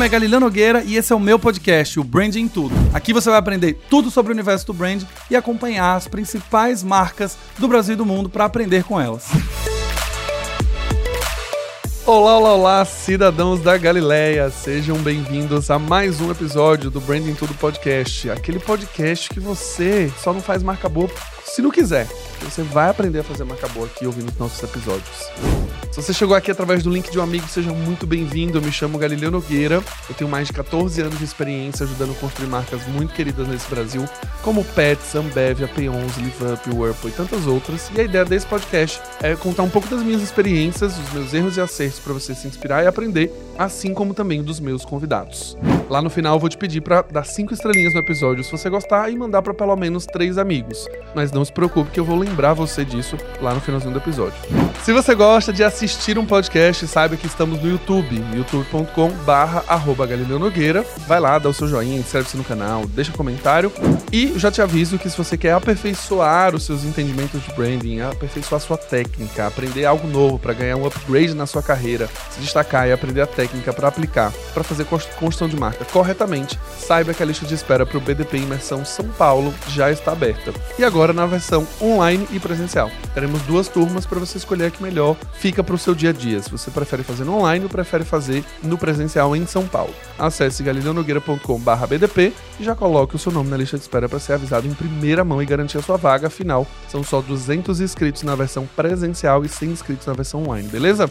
nome é Galileu Nogueira e esse é o meu podcast, o Branding Tudo. Aqui você vai aprender tudo sobre o universo do brand e acompanhar as principais marcas do Brasil e do mundo para aprender com elas. Olá, olá, olá, cidadãos da Galileia, sejam bem-vindos a mais um episódio do Branding Tudo Podcast, aquele podcast que você só não faz marca boa se não quiser. Você vai aprender a fazer marca boa aqui ouvindo os nossos episódios. Se você chegou aqui através do link de um amigo, seja muito bem-vindo. Eu me chamo Galileu Nogueira. Eu tenho mais de 14 anos de experiência ajudando a construir marcas muito queridas nesse Brasil, como Pets, Ambev, a P11, LiveUp, Whirlpool e tantas outras. E a ideia desse podcast é contar um pouco das minhas experiências, dos meus erros e acertos para você se inspirar e aprender, assim como também dos meus convidados. Lá no final eu vou te pedir para dar cinco estrelinhas no episódio se você gostar e mandar para pelo menos três amigos. Mas não se preocupe que eu vou lembrar você disso lá no finalzinho do episódio. Se você gosta de assistir um podcast, saiba que estamos no YouTube, youtube.com barra Nogueira. Vai lá, dá o seu joinha, inscreve-se no canal, deixa comentário. E já te aviso que se você quer aperfeiçoar os seus entendimentos de branding, aperfeiçoar sua técnica, aprender algo novo para ganhar um upgrade na sua carreira, se destacar e aprender a técnica para aplicar, para fazer construção de marca corretamente, saiba que a lista de espera para o BDP Imersão São Paulo já está aberta. E agora na versão online e presencial. Teremos duas turmas para você escolher a que melhor fica para o seu dia a dia. Se você prefere fazer no online ou prefere fazer no presencial em São Paulo. Acesse galileonogueira.com/bdp e já coloque o seu nome na lista de espera para ser avisado em primeira mão e garantir a sua vaga. Afinal, são só 200 inscritos na versão presencial e 100 inscritos na versão online, beleza?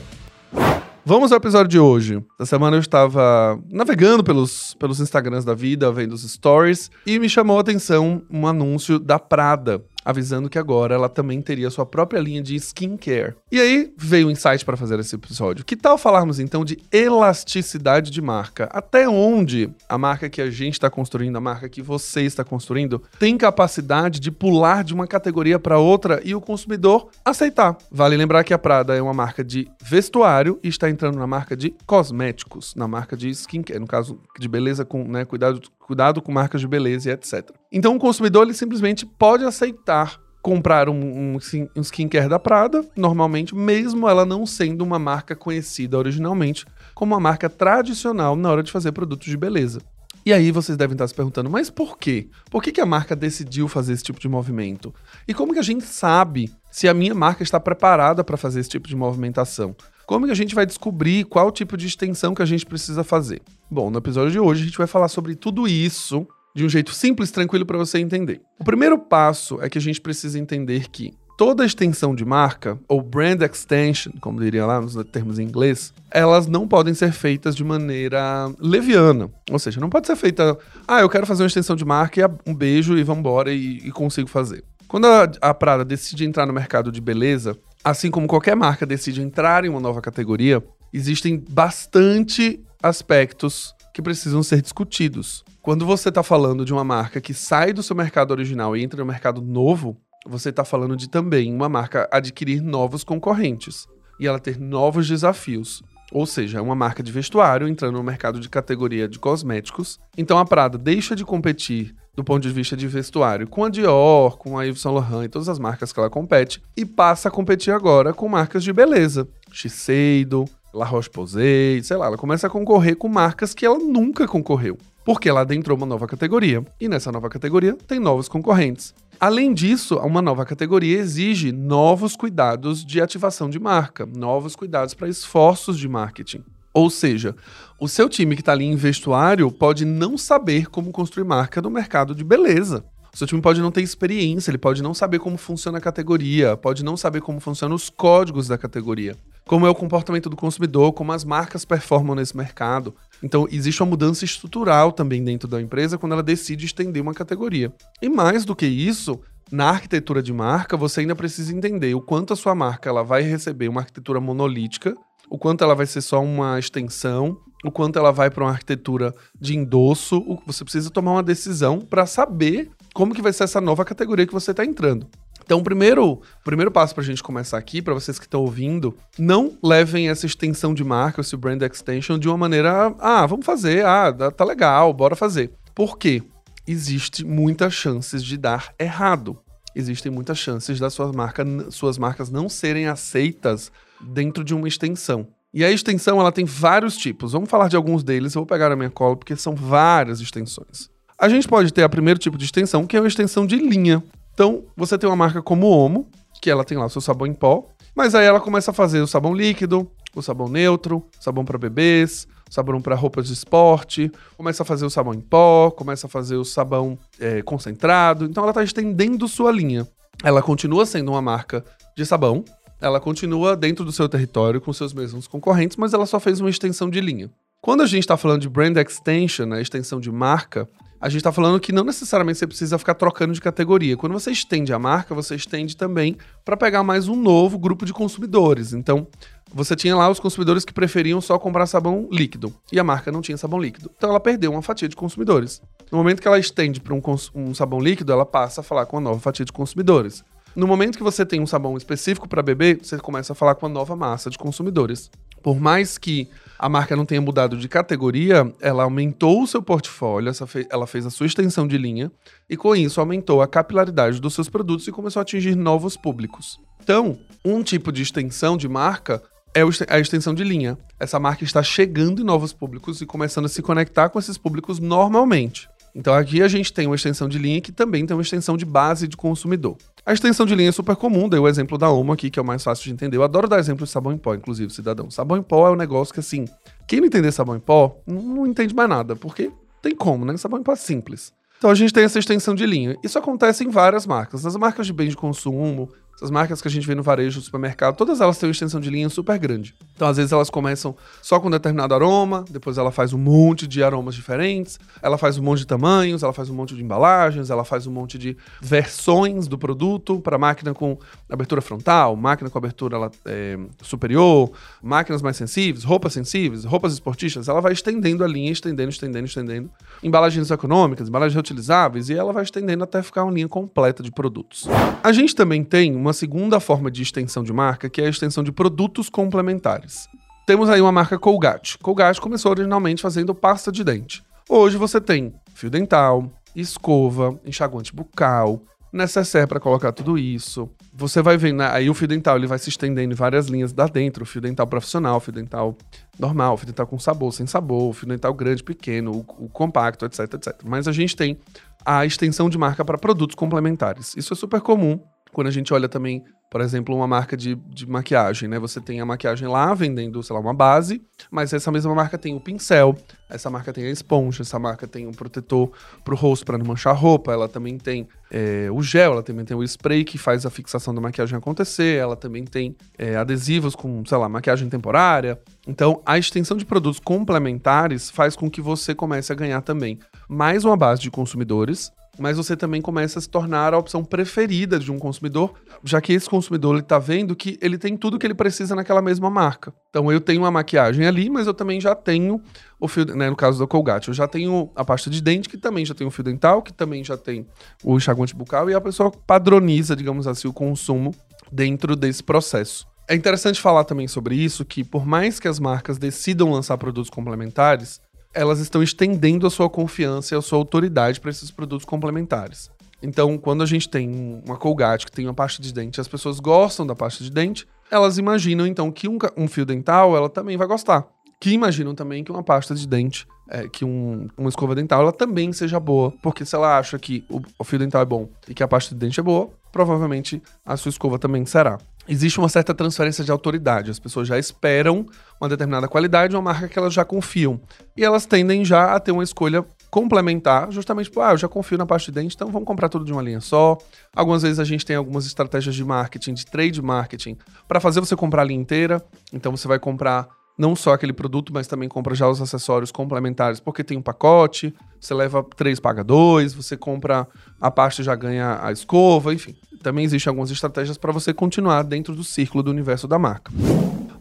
Vamos ao episódio de hoje. Essa semana eu estava navegando pelos, pelos Instagrams da vida, vendo os stories, e me chamou a atenção um anúncio da Prada avisando que agora ela também teria sua própria linha de skincare. E aí veio o insight para fazer esse episódio. Que tal falarmos então de elasticidade de marca? Até onde a marca que a gente está construindo, a marca que você está construindo, tem capacidade de pular de uma categoria para outra e o consumidor aceitar? Vale lembrar que a Prada é uma marca de vestuário e está entrando na marca de cosméticos, na marca de skincare, no caso de beleza com né, cuidado cuidado com marcas de beleza e etc. Então o consumidor ele simplesmente pode aceitar comprar um, um, um, skincare da Prada, normalmente, mesmo ela não sendo uma marca conhecida originalmente como uma marca tradicional na hora de fazer produtos de beleza. E aí vocês devem estar se perguntando, mas por quê? Por que, que a marca decidiu fazer esse tipo de movimento? E como que a gente sabe se a minha marca está preparada para fazer esse tipo de movimentação? Como que a gente vai descobrir qual tipo de extensão que a gente precisa fazer? Bom, no episódio de hoje a gente vai falar sobre tudo isso de um jeito simples, tranquilo para você entender. O primeiro passo é que a gente precisa entender que toda extensão de marca, ou brand extension, como diria lá nos termos em inglês, elas não podem ser feitas de maneira leviana. Ou seja, não pode ser feita, ah, eu quero fazer uma extensão de marca e um beijo e vambora e, e consigo fazer. Quando a, a Prada decide entrar no mercado de beleza, assim como qualquer marca decide entrar em uma nova categoria, existem bastante aspectos que precisam ser discutidos. Quando você está falando de uma marca que sai do seu mercado original e entra no mercado novo, você está falando de também uma marca adquirir novos concorrentes e ela ter novos desafios. Ou seja, é uma marca de vestuário entrando no mercado de categoria de cosméticos. Então a Prada deixa de competir do ponto de vista de vestuário com a Dior, com a Yves Saint Laurent e todas as marcas que ela compete e passa a competir agora com marcas de beleza, Shiseido, La Roche-Posay, sei lá, ela começa a concorrer com marcas que ela nunca concorreu, porque ela adentrou uma nova categoria e nessa nova categoria tem novos concorrentes. Além disso, uma nova categoria exige novos cuidados de ativação de marca, novos cuidados para esforços de marketing. Ou seja, o seu time que está ali em vestuário pode não saber como construir marca no mercado de beleza. O seu time pode não ter experiência, ele pode não saber como funciona a categoria, pode não saber como funcionam os códigos da categoria, como é o comportamento do consumidor, como as marcas performam nesse mercado. Então, existe uma mudança estrutural também dentro da empresa quando ela decide estender uma categoria. E mais do que isso, na arquitetura de marca, você ainda precisa entender o quanto a sua marca ela vai receber uma arquitetura monolítica, o quanto ela vai ser só uma extensão, o quanto ela vai para uma arquitetura de endosso. Você precisa tomar uma decisão para saber como que vai ser essa nova categoria que você está entrando. Então, o primeiro, primeiro passo para a gente começar aqui, para vocês que estão ouvindo, não levem essa extensão de marca, esse brand extension, de uma maneira, ah, vamos fazer, ah, tá legal, bora fazer. Por quê? Existe muitas chances de dar errado. Existem muitas chances das suas marcas, suas marcas não serem aceitas dentro de uma extensão. E a extensão, ela tem vários tipos. Vamos falar de alguns deles. Eu vou pegar na minha cola, porque são várias extensões. A gente pode ter a primeiro tipo de extensão, que é uma extensão de linha. Então, você tem uma marca como Omo, que ela tem lá o seu sabão em pó, mas aí ela começa a fazer o sabão líquido, o sabão neutro, sabão para bebês, sabão para roupas de esporte, começa a fazer o sabão em pó, começa a fazer o sabão é, concentrado. Então ela está estendendo sua linha. Ela continua sendo uma marca de sabão, ela continua dentro do seu território com seus mesmos concorrentes, mas ela só fez uma extensão de linha. Quando a gente está falando de brand extension, né, extensão de marca, a gente está falando que não necessariamente você precisa ficar trocando de categoria. Quando você estende a marca, você estende também para pegar mais um novo grupo de consumidores. Então, você tinha lá os consumidores que preferiam só comprar sabão líquido e a marca não tinha sabão líquido. Então, ela perdeu uma fatia de consumidores. No momento que ela estende para um, um sabão líquido, ela passa a falar com uma nova fatia de consumidores. No momento que você tem um sabão específico para bebê, você começa a falar com a nova massa de consumidores. Por mais que a marca não tenha mudado de categoria, ela aumentou o seu portfólio, ela fez a sua extensão de linha e com isso aumentou a capilaridade dos seus produtos e começou a atingir novos públicos. Então, um tipo de extensão de marca é a extensão de linha. Essa marca está chegando em novos públicos e começando a se conectar com esses públicos normalmente. Então aqui a gente tem uma extensão de linha que também tem uma extensão de base de consumidor. A extensão de linha é super comum, dei o exemplo da Omo aqui, que é o mais fácil de entender. Eu adoro dar exemplo de sabão em pó, inclusive, cidadão. Sabão em pó é um negócio que, assim, quem não entender sabão em pó, não, entende mais nada, porque tem como, né? Sabão em pó é simples. Então a gente tem essa extensão de linha. Isso acontece em várias marcas. Nas marcas de bens de consumo, essas marcas que a gente vê no varejo, no supermercado, todas elas têm uma extensão de linha super grande. Então, às vezes, elas começam só com um determinado aroma, depois ela faz um monte de aromas diferentes, ela faz um monte de tamanhos, ela faz um monte de embalagens, ela faz um monte de versões do produto para máquina com abertura frontal, máquina com abertura é, superior, máquinas mais sensíveis, roupas sensíveis, roupas esportistas. Ela vai estendendo a linha, estendendo, estendendo, estendendo. Embalagens econômicas, embalagens reutilizáveis, e ela vai estendendo até ficar uma linha completa de produtos. A gente também tem uma uma segunda forma de extensão de marca, que é a extensão de produtos complementares. Temos aí uma marca Colgate. Colgate começou originalmente fazendo pasta de dente. Hoje você tem fio dental, escova, enxaguante bucal, necessaire para colocar tudo isso. Você vai vendo, né? aí o fio dental ele vai se estendendo em várias linhas lá dentro, fio dental profissional, fio dental normal, fio dental com sabor, sem sabor, fio dental grande, pequeno, o, o compacto, etc, etc. Mas a gente tem a extensão de marca para produtos complementares. Isso é super comum quando a gente olha também, por exemplo, uma marca de, de maquiagem, né? Você tem a maquiagem lá vendendo, sei lá, uma base, mas essa mesma marca tem o pincel, essa marca tem a esponja, essa marca tem um protetor pro rosto para não manchar a roupa, ela também tem é, o gel, ela também tem o spray que faz a fixação da maquiagem acontecer, ela também tem é, adesivos com, sei lá, maquiagem temporária. Então, a extensão de produtos complementares faz com que você comece a ganhar também mais uma base de consumidores mas você também começa a se tornar a opção preferida de um consumidor, já que esse consumidor ele tá vendo que ele tem tudo que ele precisa naquela mesma marca. Então eu tenho uma maquiagem ali, mas eu também já tenho o fio, né, no caso da Colgate, eu já tenho a pasta de dente, que também já tem o fio dental, que também já tem o enxaguante bucal, e a pessoa padroniza, digamos assim, o consumo dentro desse processo. É interessante falar também sobre isso, que por mais que as marcas decidam lançar produtos complementares, elas estão estendendo a sua confiança e a sua autoridade para esses produtos complementares. Então, quando a gente tem uma Colgate que tem uma pasta de dente, as pessoas gostam da pasta de dente, elas imaginam então que um, um fio dental ela também vai gostar. Que imaginam também que uma pasta de dente, é, que um, uma escova dental, ela também seja boa. Porque se ela acha que o, o fio dental é bom e que a pasta de dente é boa, provavelmente a sua escova também será existe uma certa transferência de autoridade. As pessoas já esperam uma determinada qualidade, uma marca que elas já confiam. E elas tendem já a ter uma escolha complementar, justamente por, ah, eu já confio na parte de dente, então vamos comprar tudo de uma linha só. Algumas vezes a gente tem algumas estratégias de marketing, de trade marketing, para fazer você comprar a linha inteira. Então você vai comprar não só aquele produto, mas também compra já os acessórios complementares, porque tem um pacote, você leva três, paga dois, você compra a parte já ganha a escova, enfim. Também existem algumas estratégias para você continuar dentro do círculo do universo da marca.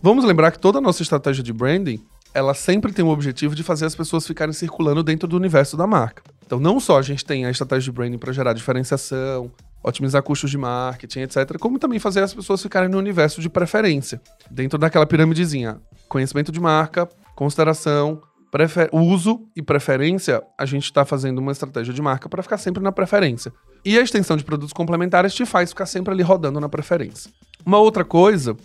Vamos lembrar que toda a nossa estratégia de branding, ela sempre tem o objetivo de fazer as pessoas ficarem circulando dentro do universo da marca. Então, não só a gente tem a estratégia de branding para gerar diferenciação, otimizar custos de marketing, etc., como também fazer as pessoas ficarem no universo de preferência, dentro daquela piramidezinha. Conhecimento de marca, consideração, prefer... uso e preferência, a gente está fazendo uma estratégia de marca para ficar sempre na preferência. E a extensão de produtos complementares te faz ficar sempre ali rodando na preferência. Uma outra coisa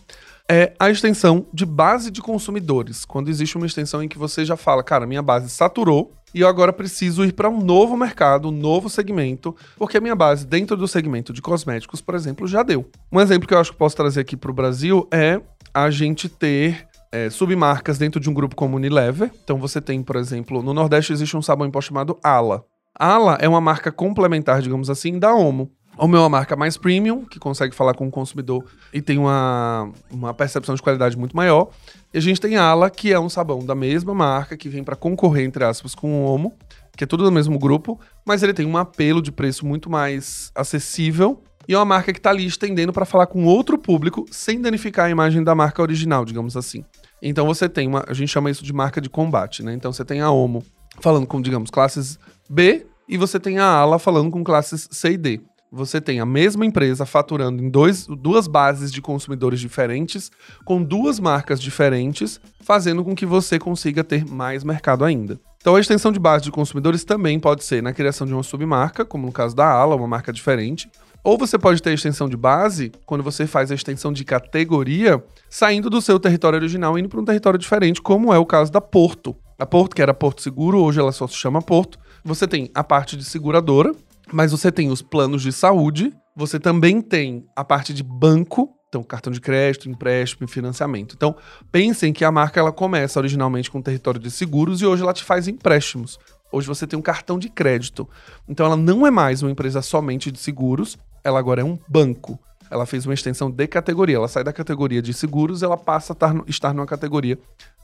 é a extensão de base de consumidores. Quando existe uma extensão em que você já fala, cara, minha base saturou e eu agora preciso ir para um novo mercado, um novo segmento, porque a minha base dentro do segmento de cosméticos, por exemplo, já deu. Um exemplo que eu acho que posso trazer aqui para o Brasil é a gente ter é, submarcas dentro de um grupo como Unilever. Então você tem, por exemplo, no Nordeste existe um sabão em pó chamado Ala. Ala é uma marca complementar, digamos assim, da Omo. Omo é uma marca mais premium, que consegue falar com o consumidor e tem uma, uma percepção de qualidade muito maior. E a gente tem Ala, que é um sabão da mesma marca, que vem para concorrer, entre aspas, com o Omo, que é tudo do mesmo grupo, mas ele tem um apelo de preço muito mais acessível e é uma marca que está ali estendendo para falar com outro público sem danificar a imagem da marca original, digamos assim. Então você tem uma, a gente chama isso de marca de combate, né? Então você tem a Omo falando com, digamos, classes B e você tem a Ala falando com classes C e D. Você tem a mesma empresa faturando em dois, duas bases de consumidores diferentes, com duas marcas diferentes, fazendo com que você consiga ter mais mercado ainda. Então a extensão de base de consumidores também pode ser na criação de uma submarca, como no caso da Ala, uma marca diferente, ou você pode ter a extensão de base quando você faz a extensão de categoria, saindo do seu território original e indo para um território diferente, como é o caso da Porto. A Porto, que era Porto Seguro, hoje ela só se chama Porto. Você tem a parte de seguradora, mas você tem os planos de saúde, você também tem a parte de banco, então cartão de crédito, empréstimo e financiamento. Então, pensem que a marca ela começa originalmente com o território de seguros e hoje ela te faz empréstimos. Hoje você tem um cartão de crédito. Então ela não é mais uma empresa somente de seguros, ela agora é um banco. Ela fez uma extensão de categoria. Ela sai da categoria de seguros ela passa a estar numa categoria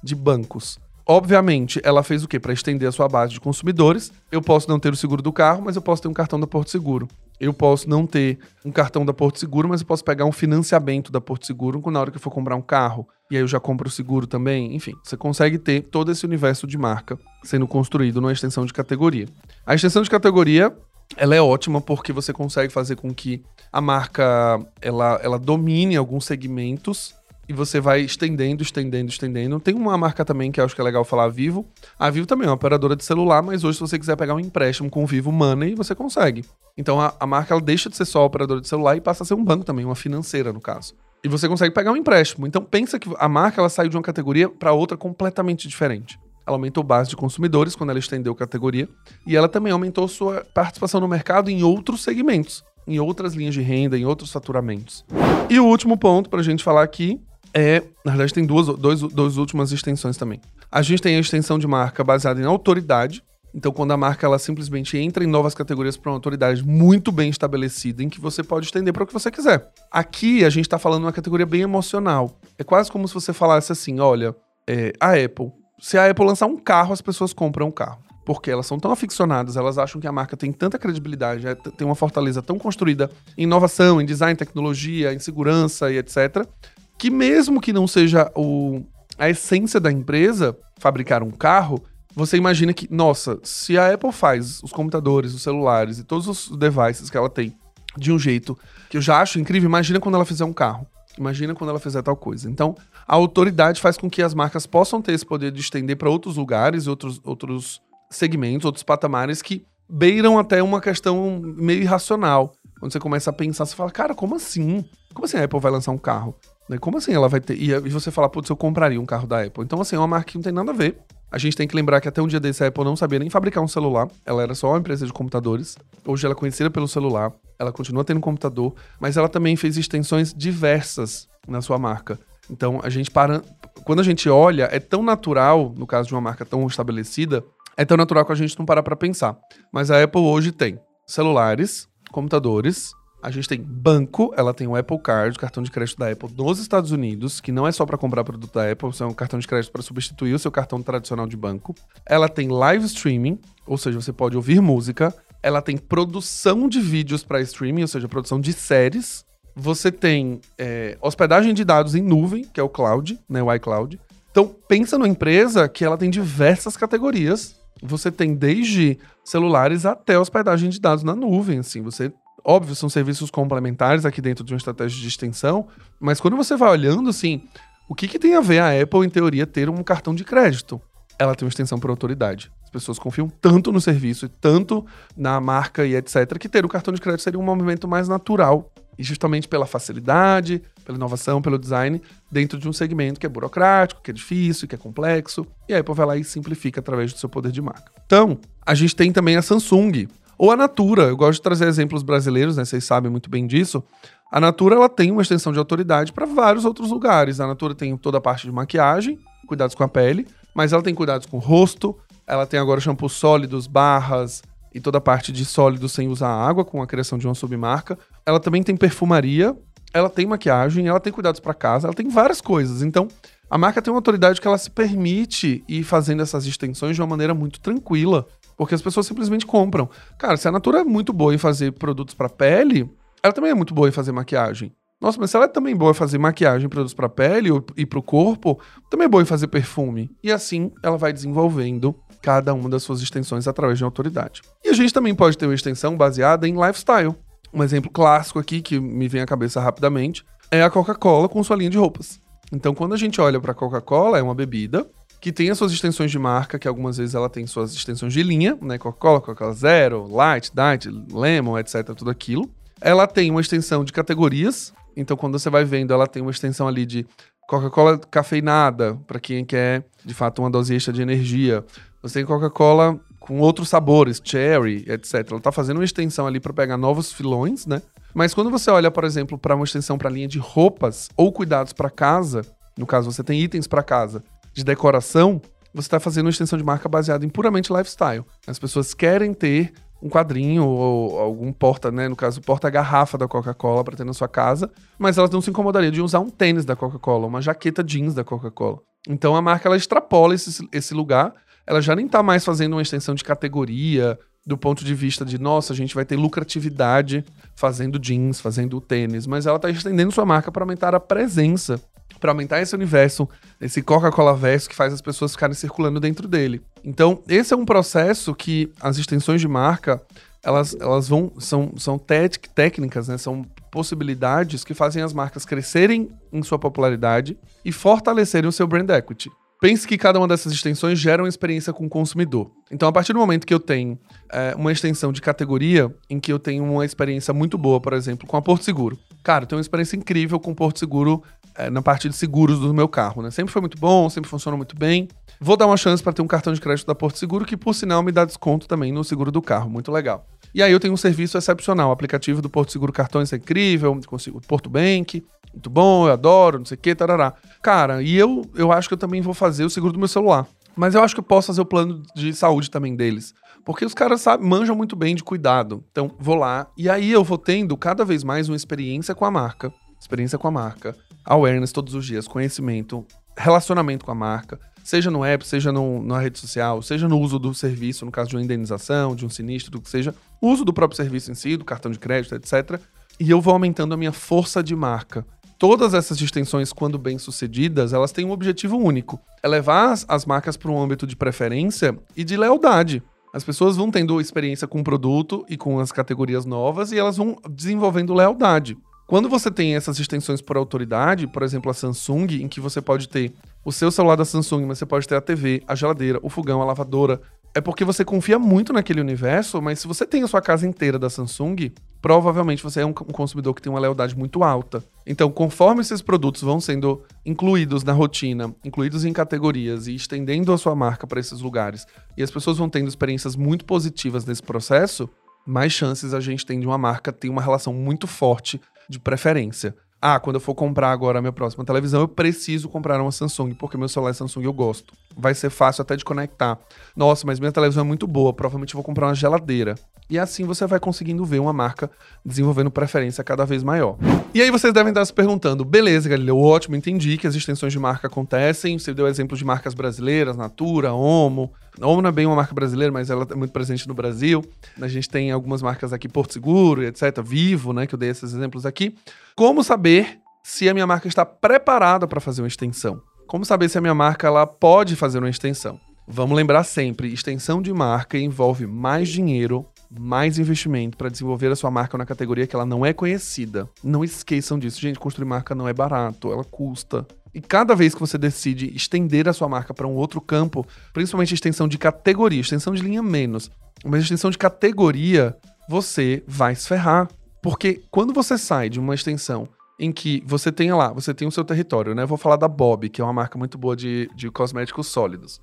de bancos. Obviamente, ela fez o quê? Para estender a sua base de consumidores. Eu posso não ter o seguro do carro, mas eu posso ter um cartão da Porto Seguro. Eu posso não ter um cartão da Porto Seguro, mas eu posso pegar um financiamento da Porto Seguro na hora que eu for comprar um carro. E aí eu já compro o seguro também. Enfim, você consegue ter todo esse universo de marca sendo construído numa extensão de categoria. A extensão de categoria ela é ótima porque você consegue fazer com que a marca ela, ela domine alguns segmentos e você vai estendendo, estendendo, estendendo. Tem uma marca também que eu acho que é legal falar, a Vivo. A Vivo também é uma operadora de celular, mas hoje se você quiser pegar um empréstimo com o Vivo Money, você consegue. Então a, a marca ela deixa de ser só operadora de celular e passa a ser um banco também, uma financeira no caso. E você consegue pegar um empréstimo. Então pensa que a marca ela saiu de uma categoria para outra completamente diferente. Ela aumentou base de consumidores quando ela estendeu categoria. E ela também aumentou sua participação no mercado em outros segmentos, em outras linhas de renda, em outros faturamentos. E o último ponto para a gente falar aqui é. Na verdade, tem duas, dois, duas últimas extensões também. A gente tem a extensão de marca baseada em autoridade. Então, quando a marca ela simplesmente entra em novas categorias para uma autoridade muito bem estabelecida, em que você pode estender para o que você quiser. Aqui a gente está falando uma categoria bem emocional. É quase como se você falasse assim: olha, é, a Apple se a Apple lançar um carro, as pessoas compram um carro. Porque elas são tão aficionadas, elas acham que a marca tem tanta credibilidade, é, tem uma fortaleza tão construída em inovação, em design, tecnologia, em segurança e etc., que mesmo que não seja o, a essência da empresa fabricar um carro, você imagina que, nossa, se a Apple faz os computadores, os celulares e todos os devices que ela tem de um jeito que eu já acho incrível, imagina quando ela fizer um carro. Imagina quando ela fizer tal coisa. Então, a autoridade faz com que as marcas possam ter esse poder de estender para outros lugares, outros, outros segmentos, outros patamares que beiram até uma questão meio irracional. Quando você começa a pensar, você fala, cara, como assim? Como assim a Apple vai lançar um carro? Né, como assim ela vai ter. E você fala, putz, eu compraria um carro da Apple. Então, assim, é uma marca que não tem nada a ver. A gente tem que lembrar que até um dia desse a Apple não sabia nem fabricar um celular. Ela era só uma empresa de computadores. Hoje ela é conhecida pelo celular. Ela continua tendo computador. Mas ela também fez extensões diversas na sua marca. Então, a gente para. Quando a gente olha, é tão natural, no caso de uma marca tão estabelecida, é tão natural que a gente não para pra pensar. Mas a Apple hoje tem celulares, computadores, a gente tem banco, ela tem o Apple Card, cartão de crédito da Apple nos Estados Unidos, que não é só para comprar produto da Apple, é um cartão de crédito para substituir o seu cartão tradicional de banco. Ela tem live streaming, ou seja, você pode ouvir música. Ela tem produção de vídeos para streaming, ou seja, produção de séries. Você tem é, hospedagem de dados em nuvem, que é o cloud, né, o iCloud. Então, pensa numa empresa que ela tem diversas categorias. Você tem desde celulares até hospedagem de dados na nuvem, assim. Você Óbvio, são serviços complementares aqui dentro de uma estratégia de extensão, mas quando você vai olhando, assim, o que, que tem a ver a Apple, em teoria, ter um cartão de crédito? Ela tem uma extensão por autoridade. As pessoas confiam tanto no serviço e tanto na marca e etc., que ter o cartão de crédito seria um movimento mais natural E justamente pela facilidade, pela inovação, pelo design, dentro de um segmento que é burocrático, que é difícil, que é complexo. E a Apple vai lá e simplifica através do seu poder de marca. Então, a gente tem também a Samsung, ou a Natura. Eu gosto de trazer exemplos brasileiros, né? Vocês sabem muito bem disso. A Natura ela tem uma extensão de autoridade para vários outros lugares. A Natura tem toda a parte de maquiagem, cuidados com a pele, mas ela tem cuidados com o rosto, ela tem agora shampoos sólidos, barras, e toda a parte de sólidos sem usar água, com a criação de uma submarca. Ela também tem perfumaria, ela tem maquiagem, ela tem cuidados para casa, ela tem várias coisas. Então, a marca tem uma autoridade que ela se permite ir fazendo essas extensões de uma maneira muito tranquila, porque as pessoas simplesmente compram. Cara, se a Natura é muito boa em fazer produtos para pele, ela também é muito boa em fazer maquiagem. Nossa, mas se ela é também boa em fazer maquiagem, produtos para pele e para o corpo, também é boa em fazer perfume. E assim ela vai desenvolvendo cada uma das suas extensões através de uma autoridade. E a gente também pode ter uma extensão baseada em lifestyle. Um exemplo clássico aqui que me vem à cabeça rapidamente é a Coca-Cola com sua linha de roupas. Então, quando a gente olha para a Coca-Cola, é uma bebida que tem as suas extensões de marca, que algumas vezes ela tem suas extensões de linha, né? Coca-Cola, Coca-Cola Zero, Light, Diet, Lemon, etc, tudo aquilo. Ela tem uma extensão de categorias, então quando você vai vendo, ela tem uma extensão ali de Coca-Cola cafeinada, para quem quer, de fato, uma dose extra de energia. Você tem Coca-Cola com outros sabores, cherry, etc. Ela está fazendo uma extensão ali para pegar novos filões, né? Mas quando você olha, por exemplo, para uma extensão para linha de roupas ou cuidados para casa, no caso você tem itens para casa de decoração, você está fazendo uma extensão de marca baseada em puramente lifestyle. As pessoas querem ter um quadrinho ou algum porta, né, no caso, porta-garrafa da Coca-Cola para ter na sua casa, mas elas não se incomodariam de usar um tênis da Coca-Cola, uma jaqueta jeans da Coca-Cola. Então a marca ela extrapola esse, esse lugar ela já nem está mais fazendo uma extensão de categoria do ponto de vista de, nossa, a gente vai ter lucratividade fazendo jeans, fazendo tênis, mas ela está estendendo sua marca para aumentar a presença, para aumentar esse universo, esse Coca-Cola verso que faz as pessoas ficarem circulando dentro dele. Então, esse é um processo que as extensões de marca, elas, elas vão, são, são técnicas, né? São possibilidades que fazem as marcas crescerem em sua popularidade e fortalecerem o seu brand equity. Pense que cada uma dessas extensões gera uma experiência com o consumidor. Então, a partir do momento que eu tenho é, uma extensão de categoria, em que eu tenho uma experiência muito boa, por exemplo, com a Porto Seguro. Cara, eu tenho uma experiência incrível com o Porto Seguro é, na parte de seguros do meu carro, né? Sempre foi muito bom, sempre funcionou muito bem. Vou dar uma chance para ter um cartão de crédito da Porto Seguro, que por sinal me dá desconto também no seguro do carro. Muito legal. E aí eu tenho um serviço excepcional. O aplicativo do Porto Seguro Cartões é incrível, consigo Porto Bank, muito bom, eu adoro, não sei o que, tarará. Cara, e eu, eu acho que eu também vou fazer o seguro do meu celular. Mas eu acho que eu posso fazer o plano de saúde também deles. Porque os caras sabe, manjam muito bem de cuidado. Então, vou lá. E aí eu vou tendo cada vez mais uma experiência com a marca. Experiência com a marca. Awareness todos os dias, conhecimento, relacionamento com a marca. Seja no app, seja no, na rede social, seja no uso do serviço, no caso de uma indenização, de um sinistro, do que seja. Uso do próprio serviço em si, do cartão de crédito, etc. E eu vou aumentando a minha força de marca todas essas extensões, quando bem sucedidas, elas têm um objetivo único: é levar as, as marcas para um âmbito de preferência e de lealdade. As pessoas vão tendo experiência com o produto e com as categorias novas e elas vão desenvolvendo lealdade. Quando você tem essas extensões por autoridade, por exemplo, a Samsung, em que você pode ter o seu celular da Samsung, mas você pode ter a TV, a geladeira, o fogão, a lavadora, é porque você confia muito naquele universo, mas se você tem a sua casa inteira da Samsung, provavelmente você é um consumidor que tem uma lealdade muito alta. Então, conforme esses produtos vão sendo incluídos na rotina, incluídos em categorias e estendendo a sua marca para esses lugares, e as pessoas vão tendo experiências muito positivas nesse processo, mais chances a gente tem de uma marca ter uma relação muito forte de preferência ah, quando eu for comprar agora a minha próxima televisão, eu preciso comprar uma Samsung, porque meu celular é Samsung eu gosto. Vai ser fácil até de conectar. Nossa, mas minha televisão é muito boa, provavelmente vou comprar uma geladeira. E assim você vai conseguindo ver uma marca desenvolvendo preferência cada vez maior. E aí vocês devem estar se perguntando, beleza, Galileu, ótimo, entendi que as extensões de marca acontecem. Você deu exemplo de marcas brasileiras, Natura, Omo. Omo não é bem uma marca brasileira, mas ela é muito presente no Brasil. A gente tem algumas marcas aqui, Porto Seguro, etc. Vivo, né, que eu dei esses exemplos aqui. Como saber se a minha marca está preparada para fazer uma extensão? Como saber se a minha marca ela pode fazer uma extensão? Vamos lembrar sempre, extensão de marca envolve mais dinheiro, mais investimento para desenvolver a sua marca na categoria que ela não é conhecida. Não esqueçam disso, gente. Construir marca não é barato, ela custa. E cada vez que você decide estender a sua marca para um outro campo, principalmente extensão de categoria, extensão de linha menos, mas extensão de categoria, você vai se ferrar. Porque quando você sai de uma extensão em que você tem lá, você tem o seu território, né? Vou falar da Bob, que é uma marca muito boa de, de cosméticos sólidos.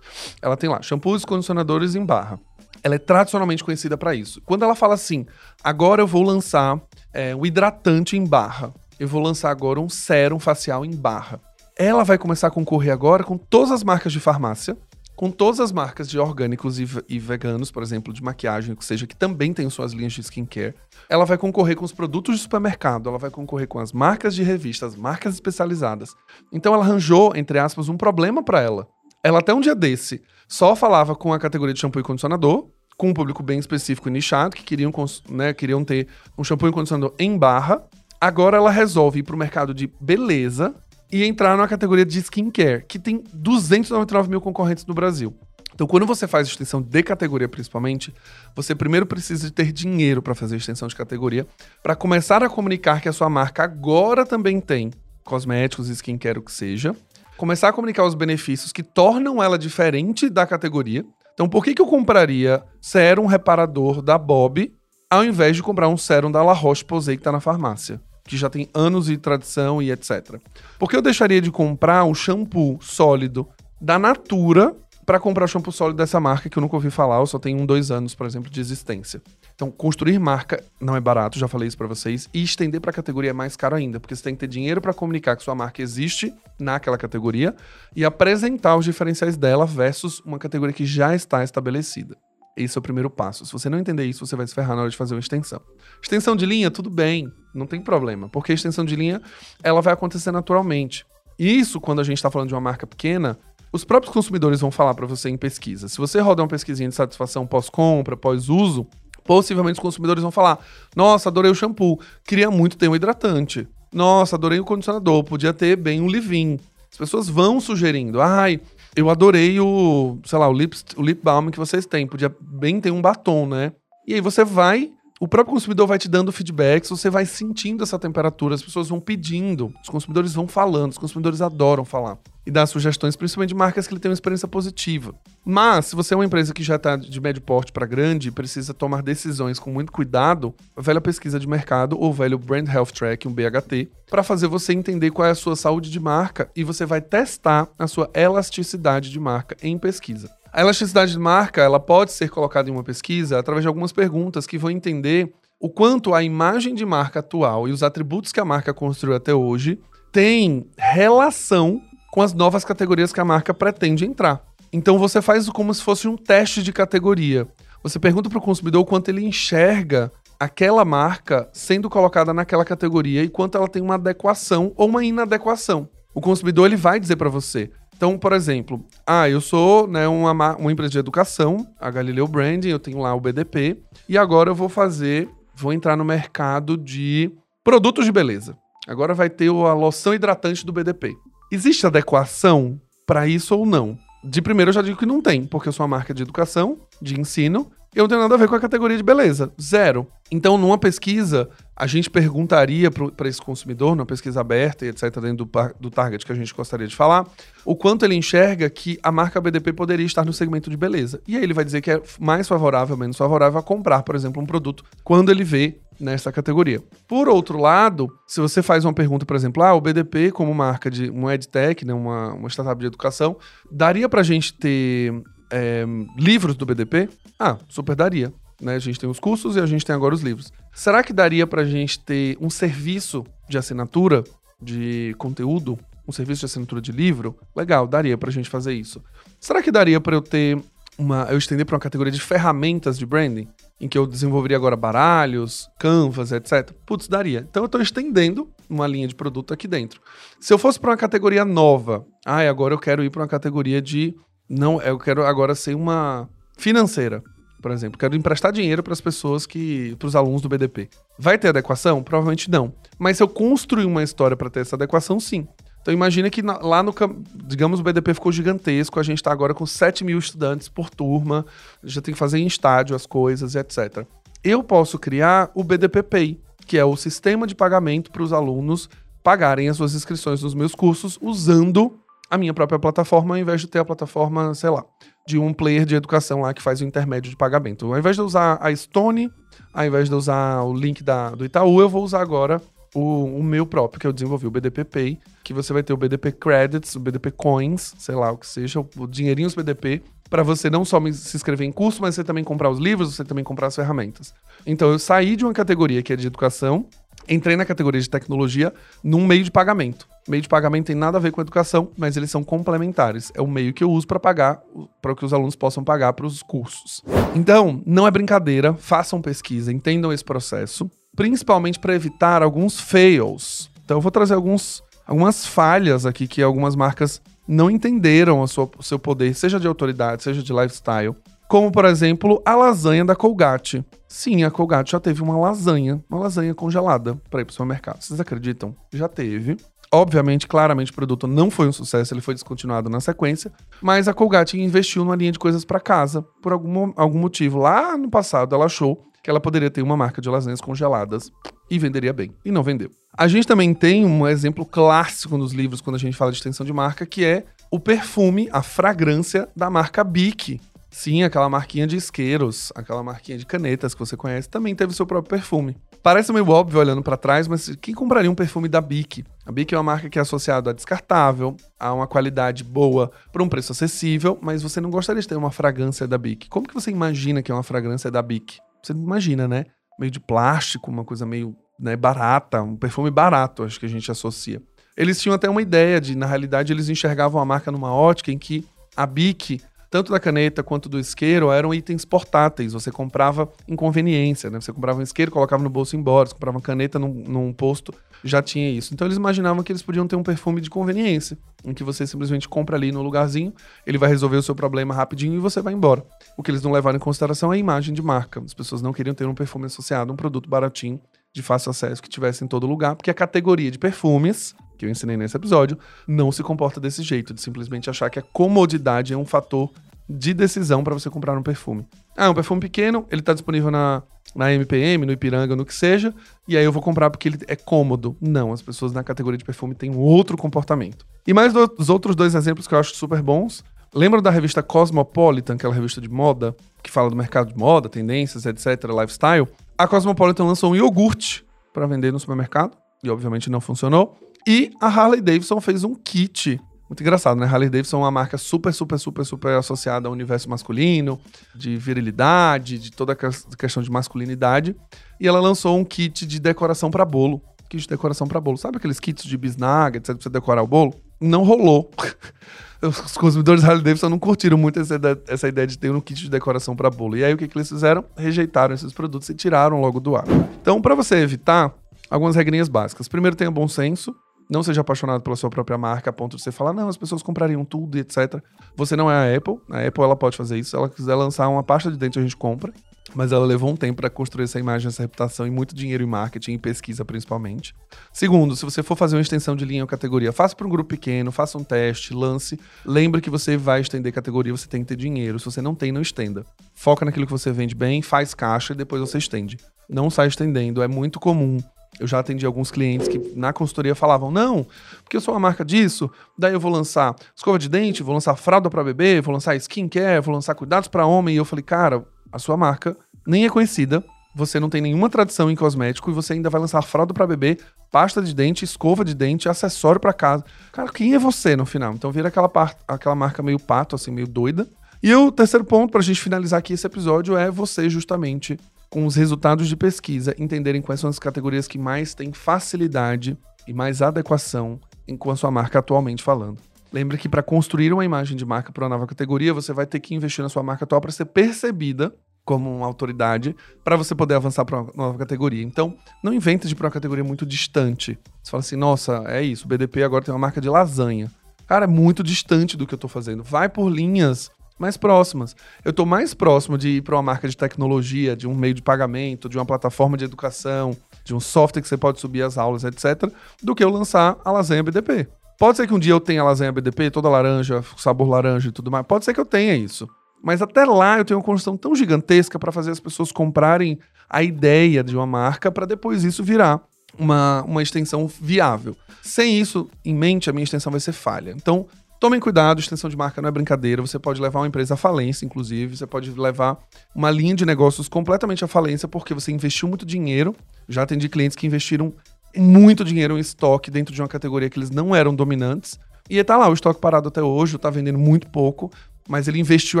Ela tem lá shampoos condicionadores em barra. Ela é tradicionalmente conhecida para isso. Quando ela fala assim, agora eu vou lançar é, um hidratante em barra, eu vou lançar agora um sérum facial em barra. Ela vai começar a concorrer agora com todas as marcas de farmácia, com todas as marcas de orgânicos e, e, veganos, por exemplo, de maquiagem, que seja, que também tem suas linhas de skincare. Ela vai concorrer com os produtos de supermercado, ela vai concorrer com as marcas de revistas, marcas especializadas. Então ela arranjou, entre aspas, um problema para ela. Ela até um dia desse só falava com a categoria de shampoo e condicionador, com um público bem específico e nichado, que queriam, né, queriam ter um shampoo e condicionador em barra. Agora ela resolve ir para o mercado de beleza e entrar na categoria de skincare, que tem 299 mil concorrentes no Brasil. Então, quando você faz extensão de categoria, principalmente, você primeiro precisa ter dinheiro para fazer extensão de categoria, para começar a comunicar que a sua marca agora também tem cosméticos, skincare, o que seja. Começar a comunicar os benefícios que tornam ela diferente da categoria. Então, por que, que eu compraria sérum reparador da Bob ao invés de comprar um sérum da La Roche-Posay que está na farmácia? Que já tem anos de tradição e etc. Por que eu deixaria de comprar um shampoo sólido da Natura para comprar shampoo sólido dessa marca que eu nunca ouvi falar, eu só tenho um, dois anos, por exemplo, de existência. Então, construir marca não é barato, já falei isso para vocês, e estender para a categoria é mais caro ainda, porque você tem que ter dinheiro para comunicar que sua marca existe naquela categoria e apresentar os diferenciais dela versus uma categoria que já está estabelecida. Esse é o primeiro passo. Se você não entender isso, você vai se ferrar na hora de fazer uma extensão. Extensão de linha, tudo bem, não tem problema, porque a extensão de linha ela vai acontecer naturalmente. Isso, quando a gente está falando de uma marca pequena, os próprios consumidores vão falar para você em pesquisa. Se você rodar uma pesquisinha de satisfação pós-compra, pós-uso, possivelmente os consumidores vão falar: Nossa, adorei o shampoo, queria muito ter um hidratante. Nossa, adorei o condicionador, podia ter bem um leave-in. As pessoas vão sugerindo: Ai, eu adorei o, sei lá, o lip, o lip balm que vocês têm, podia bem ter um batom, né? E aí você vai o próprio consumidor vai te dando feedbacks, você vai sentindo essa temperatura, as pessoas vão pedindo, os consumidores vão falando, os consumidores adoram falar e dar sugestões, principalmente de marcas que ele tem uma experiência positiva. Mas, se você é uma empresa que já está de médio porte para grande e precisa tomar decisões com muito cuidado, a velha pesquisa de mercado ou velho Brand Health Track, um BHT, para fazer você entender qual é a sua saúde de marca e você vai testar a sua elasticidade de marca em pesquisa. A elasticidade de marca ela pode ser colocada em uma pesquisa através de algumas perguntas que vão entender o quanto a imagem de marca atual e os atributos que a marca construiu até hoje têm relação com as novas categorias que a marca pretende entrar. Então você faz como se fosse um teste de categoria. Você pergunta para o consumidor o quanto ele enxerga aquela marca sendo colocada naquela categoria e quanto ela tem uma adequação ou uma inadequação. O consumidor ele vai dizer para você: então, por exemplo, ah, eu sou né, uma, uma empresa de educação, a Galileu Branding, eu tenho lá o BDP, e agora eu vou fazer, vou entrar no mercado de produtos de beleza. Agora vai ter a loção hidratante do BDP. Existe adequação para isso ou não? De primeiro eu já digo que não tem, porque eu sou uma marca de educação, de ensino, eu não tenho nada a ver com a categoria de beleza. Zero. Então, numa pesquisa, a gente perguntaria para esse consumidor, numa pesquisa aberta e etc., dentro do, do target que a gente gostaria de falar, o quanto ele enxerga que a marca BDP poderia estar no segmento de beleza. E aí ele vai dizer que é mais favorável menos favorável a comprar, por exemplo, um produto quando ele vê nessa categoria. Por outro lado, se você faz uma pergunta, por exemplo, ah, o BDP como marca de um edtech, né, uma, uma startup de educação, daria para a gente ter é, livros do BDP? Ah, super daria. Né? A gente tem os cursos e a gente tem agora os livros. Será que daria para a gente ter um serviço de assinatura de conteúdo? Um serviço de assinatura de livro? Legal, daria para a gente fazer isso. Será que daria para eu ter uma. eu estender para uma categoria de ferramentas de branding? Em que eu desenvolveria agora baralhos, canvas, etc. Putz, daria. Então eu estou estendendo uma linha de produto aqui dentro. Se eu fosse para uma categoria nova, ah, agora eu quero ir para uma categoria de não, eu quero agora ser uma financeira, por exemplo. Quero emprestar dinheiro para as pessoas que. para os alunos do BDP. Vai ter adequação? Provavelmente não. Mas se eu construir uma história para ter essa adequação, sim. Então imagina que na, lá no. Digamos, o BDP ficou gigantesco, a gente está agora com 7 mil estudantes por turma, já tem que fazer em estádio as coisas, etc. Eu posso criar o BDP Pay, que é o sistema de pagamento para os alunos pagarem as suas inscrições nos meus cursos usando a minha própria plataforma, ao invés de ter a plataforma, sei lá, de um player de educação lá que faz o intermédio de pagamento. Ao invés de usar a Stone, ao invés de usar o link da, do Itaú, eu vou usar agora o, o, meu próprio, que eu desenvolvi, o BDP Pay, que você vai ter o BDP Credits, o BDP Coins, sei lá o que seja, o, o dinheirinhos BDP, para você não só se inscrever em curso, mas você também comprar os livros, você também comprar as ferramentas. Então eu saí de uma categoria que é de educação, entrei na categoria de tecnologia num meio de pagamento. Meio de pagamento tem nada a ver com educação, mas eles são complementares. É o meio que eu uso para pagar, para que os alunos possam pagar para os cursos. Então, não é brincadeira, façam pesquisa, entendam esse processo, principalmente para evitar alguns fails. Então, eu vou trazer alguns, algumas falhas aqui que algumas marcas não entenderam o seu poder, seja de autoridade, seja de lifestyle. Como, por exemplo, a lasanha da Colgate. Sim, a Colgate já teve uma lasanha, uma lasanha congelada para ir para o supermercado. Vocês acreditam? Já teve. Obviamente, claramente, o produto não foi um sucesso, ele foi descontinuado na sequência, mas a Colgate investiu numa linha de coisas para casa. Por algum, algum motivo, lá no passado, ela achou que ela poderia ter uma marca de lasanhas congeladas e venderia bem. E não vendeu. A gente também tem um exemplo clássico nos livros quando a gente fala de extensão de marca, que é o perfume, a fragrância da marca Bic. Sim, aquela marquinha de isqueiros, aquela marquinha de canetas que você conhece, também teve seu próprio perfume. Parece meio óbvio olhando para trás, mas quem compraria um perfume da Bic? A Bic é uma marca que é associada a descartável, a uma qualidade boa por um preço acessível, mas você não gostaria de ter uma fragrância da Bic. Como que você imagina que é uma fragrância da Bic? Você não imagina, né? Meio de plástico, uma coisa meio né, barata, um perfume barato, acho que a gente associa. Eles tinham até uma ideia de, na realidade, eles enxergavam a marca numa ótica em que a Bic tanto da caneta quanto do isqueiro eram itens portáteis. Você comprava em conveniência, né? Você comprava um isqueiro, colocava no bolso e embora. Você comprava uma caneta num, num posto, já tinha isso. Então eles imaginavam que eles podiam ter um perfume de conveniência, em que você simplesmente compra ali no lugarzinho, ele vai resolver o seu problema rapidinho e você vai embora. O que eles não levaram em consideração é a imagem de marca. As pessoas não queriam ter um perfume associado a um produto baratinho, de fácil acesso, que tivesse em todo lugar, porque a categoria de perfumes que eu ensinei nesse episódio, não se comporta desse jeito, de simplesmente achar que a comodidade é um fator de decisão para você comprar um perfume. Ah, é um perfume pequeno, ele está disponível na, na MPM, no Ipiranga, no que seja, e aí eu vou comprar porque ele é cômodo. Não, as pessoas na categoria de perfume têm um outro comportamento. E mais os outros dois exemplos que eu acho super bons. Lembra da revista Cosmopolitan, aquela revista de moda, que fala do mercado de moda, tendências, etc., lifestyle? A Cosmopolitan lançou um iogurte para vender no supermercado, e obviamente não funcionou. E a Harley Davidson fez um kit. Muito engraçado, né? Harley Davidson é uma marca super, super, super, super associada ao universo masculino, de virilidade, de toda a questão de masculinidade. E ela lançou um kit de decoração para bolo. Kit de decoração para bolo. Sabe aqueles kits de bisnaga, etc, pra você decorar o bolo? Não rolou. Os consumidores Harley Davidson não curtiram muito essa ideia, de ter um kit de decoração para bolo. E aí o que, que eles fizeram? Rejeitaram esses produtos e tiraram logo do ar. Então, para você evitar algumas regrinhas básicas. Primeiro, tenha bom senso. Não seja apaixonado pela sua própria marca a ponto de você falar, não, as pessoas comprariam tudo etc. Você não é a Apple. A Apple ela pode fazer isso. Se ela quiser lançar uma pasta de dente, a gente compra. Mas ela levou um tempo para construir essa imagem, essa reputação e muito dinheiro em marketing e pesquisa, principalmente. Segundo, se você for fazer uma extensão de linha ou categoria, faça para um grupo pequeno, faça um teste, lance. Lembre que você vai estender categoria, você tem que ter dinheiro. Se você não tem, não estenda. Foca naquilo que você vende bem, faz caixa e depois você estende. Não sai estendendo. É muito comum eu já atendi alguns clientes que na consultoria falavam: não, porque eu sou uma marca disso, daí eu vou lançar escova de dente, vou lançar fralda para bebê, vou lançar skincare, vou lançar cuidados para homem. E eu falei: cara, a sua marca nem é conhecida, você não tem nenhuma tradição em cosmético e você ainda vai lançar fralda para bebê, pasta de dente, escova de dente, acessório para casa. Cara, quem é você no final? Então vira aquela, aquela marca meio pato, assim, meio doida. E o terceiro ponto, pra gente finalizar aqui esse episódio, é você justamente com os resultados de pesquisa, entenderem quais são as categorias que mais têm facilidade e mais adequação em com a sua marca atualmente falando. Lembre que para construir uma imagem de marca para uma nova categoria, você vai ter que investir na sua marca atual para ser percebida como uma autoridade para você poder avançar para uma nova categoria. Então, não invente de ir para uma categoria muito distante. Você fala assim, nossa, é isso, o BDP agora tem uma marca de lasanha. Cara, é muito distante do que eu estou fazendo. Vai por linhas mais próximas. Eu estou mais próximo de ir para uma marca de tecnologia, de um meio de pagamento, de uma plataforma de educação, de um software que você pode subir as aulas, etc., do que eu lançar a lasanha BDP. Pode ser que um dia eu tenha a lasanha BDP, toda laranja, sabor laranja e tudo mais. Pode ser que eu tenha isso. Mas até lá eu tenho uma construção tão gigantesca para fazer as pessoas comprarem a ideia de uma marca para depois isso virar uma, uma extensão viável. Sem isso em mente, a minha extensão vai ser falha. Então, Tomem cuidado, extensão de marca não é brincadeira. Você pode levar uma empresa à falência, inclusive. Você pode levar uma linha de negócios completamente à falência porque você investiu muito dinheiro. Já atendi clientes que investiram muito dinheiro em estoque dentro de uma categoria que eles não eram dominantes. E tá lá, o estoque parado até hoje, tá vendendo muito pouco, mas ele investiu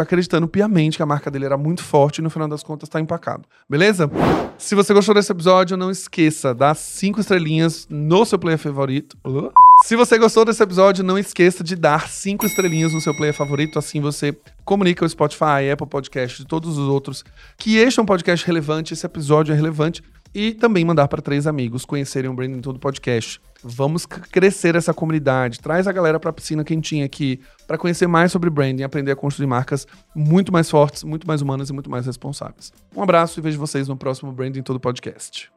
acreditando piamente que a marca dele era muito forte e no final das contas tá empacado. Beleza? Se você gostou desse episódio, não esqueça, dá cinco estrelinhas no seu player favorito. Uh. Se você gostou desse episódio, não esqueça de dar cinco estrelinhas no seu player favorito, assim você comunica o Spotify, Apple Podcast e todos os outros que este é um podcast relevante, esse episódio é relevante e também mandar para três amigos conhecerem o Branding Todo Podcast. Vamos crescer essa comunidade. Traz a galera para a piscina quentinha aqui para conhecer mais sobre branding, aprender a construir marcas muito mais fortes, muito mais humanas e muito mais responsáveis. Um abraço e vejo vocês no próximo Branding Todo Podcast.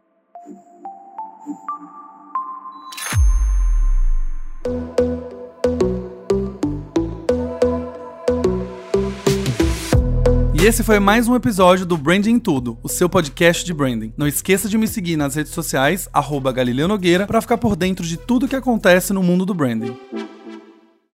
E esse foi mais um episódio do Branding Tudo, o seu podcast de branding. Não esqueça de me seguir nas redes sociais, arroba Galileu Nogueira, para ficar por dentro de tudo que acontece no mundo do branding.